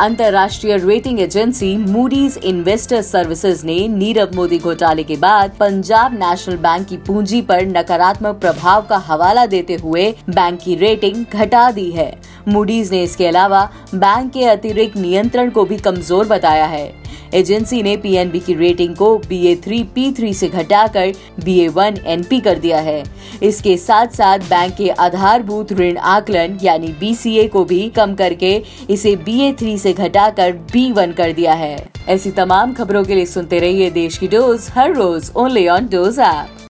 अंतर्राष्ट्रीय rating agency Moody's investor services ने नीरव मोदी घोटाले के बाद पंजाब नेशनल बैंक की पूंजी पर नकारात्मक प्रभाव का हवाला देते हुए बैंक की रेटिंग घटा दी है। मूडीज ने इसके अलावा बैंक के अतिरिक्त नियंत्रण को भी कमज़ोर बताया है। एजेंसी ने पीएनबी की रेटिंग को B A three P three से घटाकर B A one N P कर दिया है। इसके साथ साथ बैंक के आधारभूत ऋण आकलन, यानी बी सी ए को भी कम करके इसे बी ए थ्री ऐसी घटा कर बी वन कर दिया है। ऐसी तमाम खबरों के लिए सुनते रहिए देश की डोज, हर रोज ओनली ऑन डोज ऐप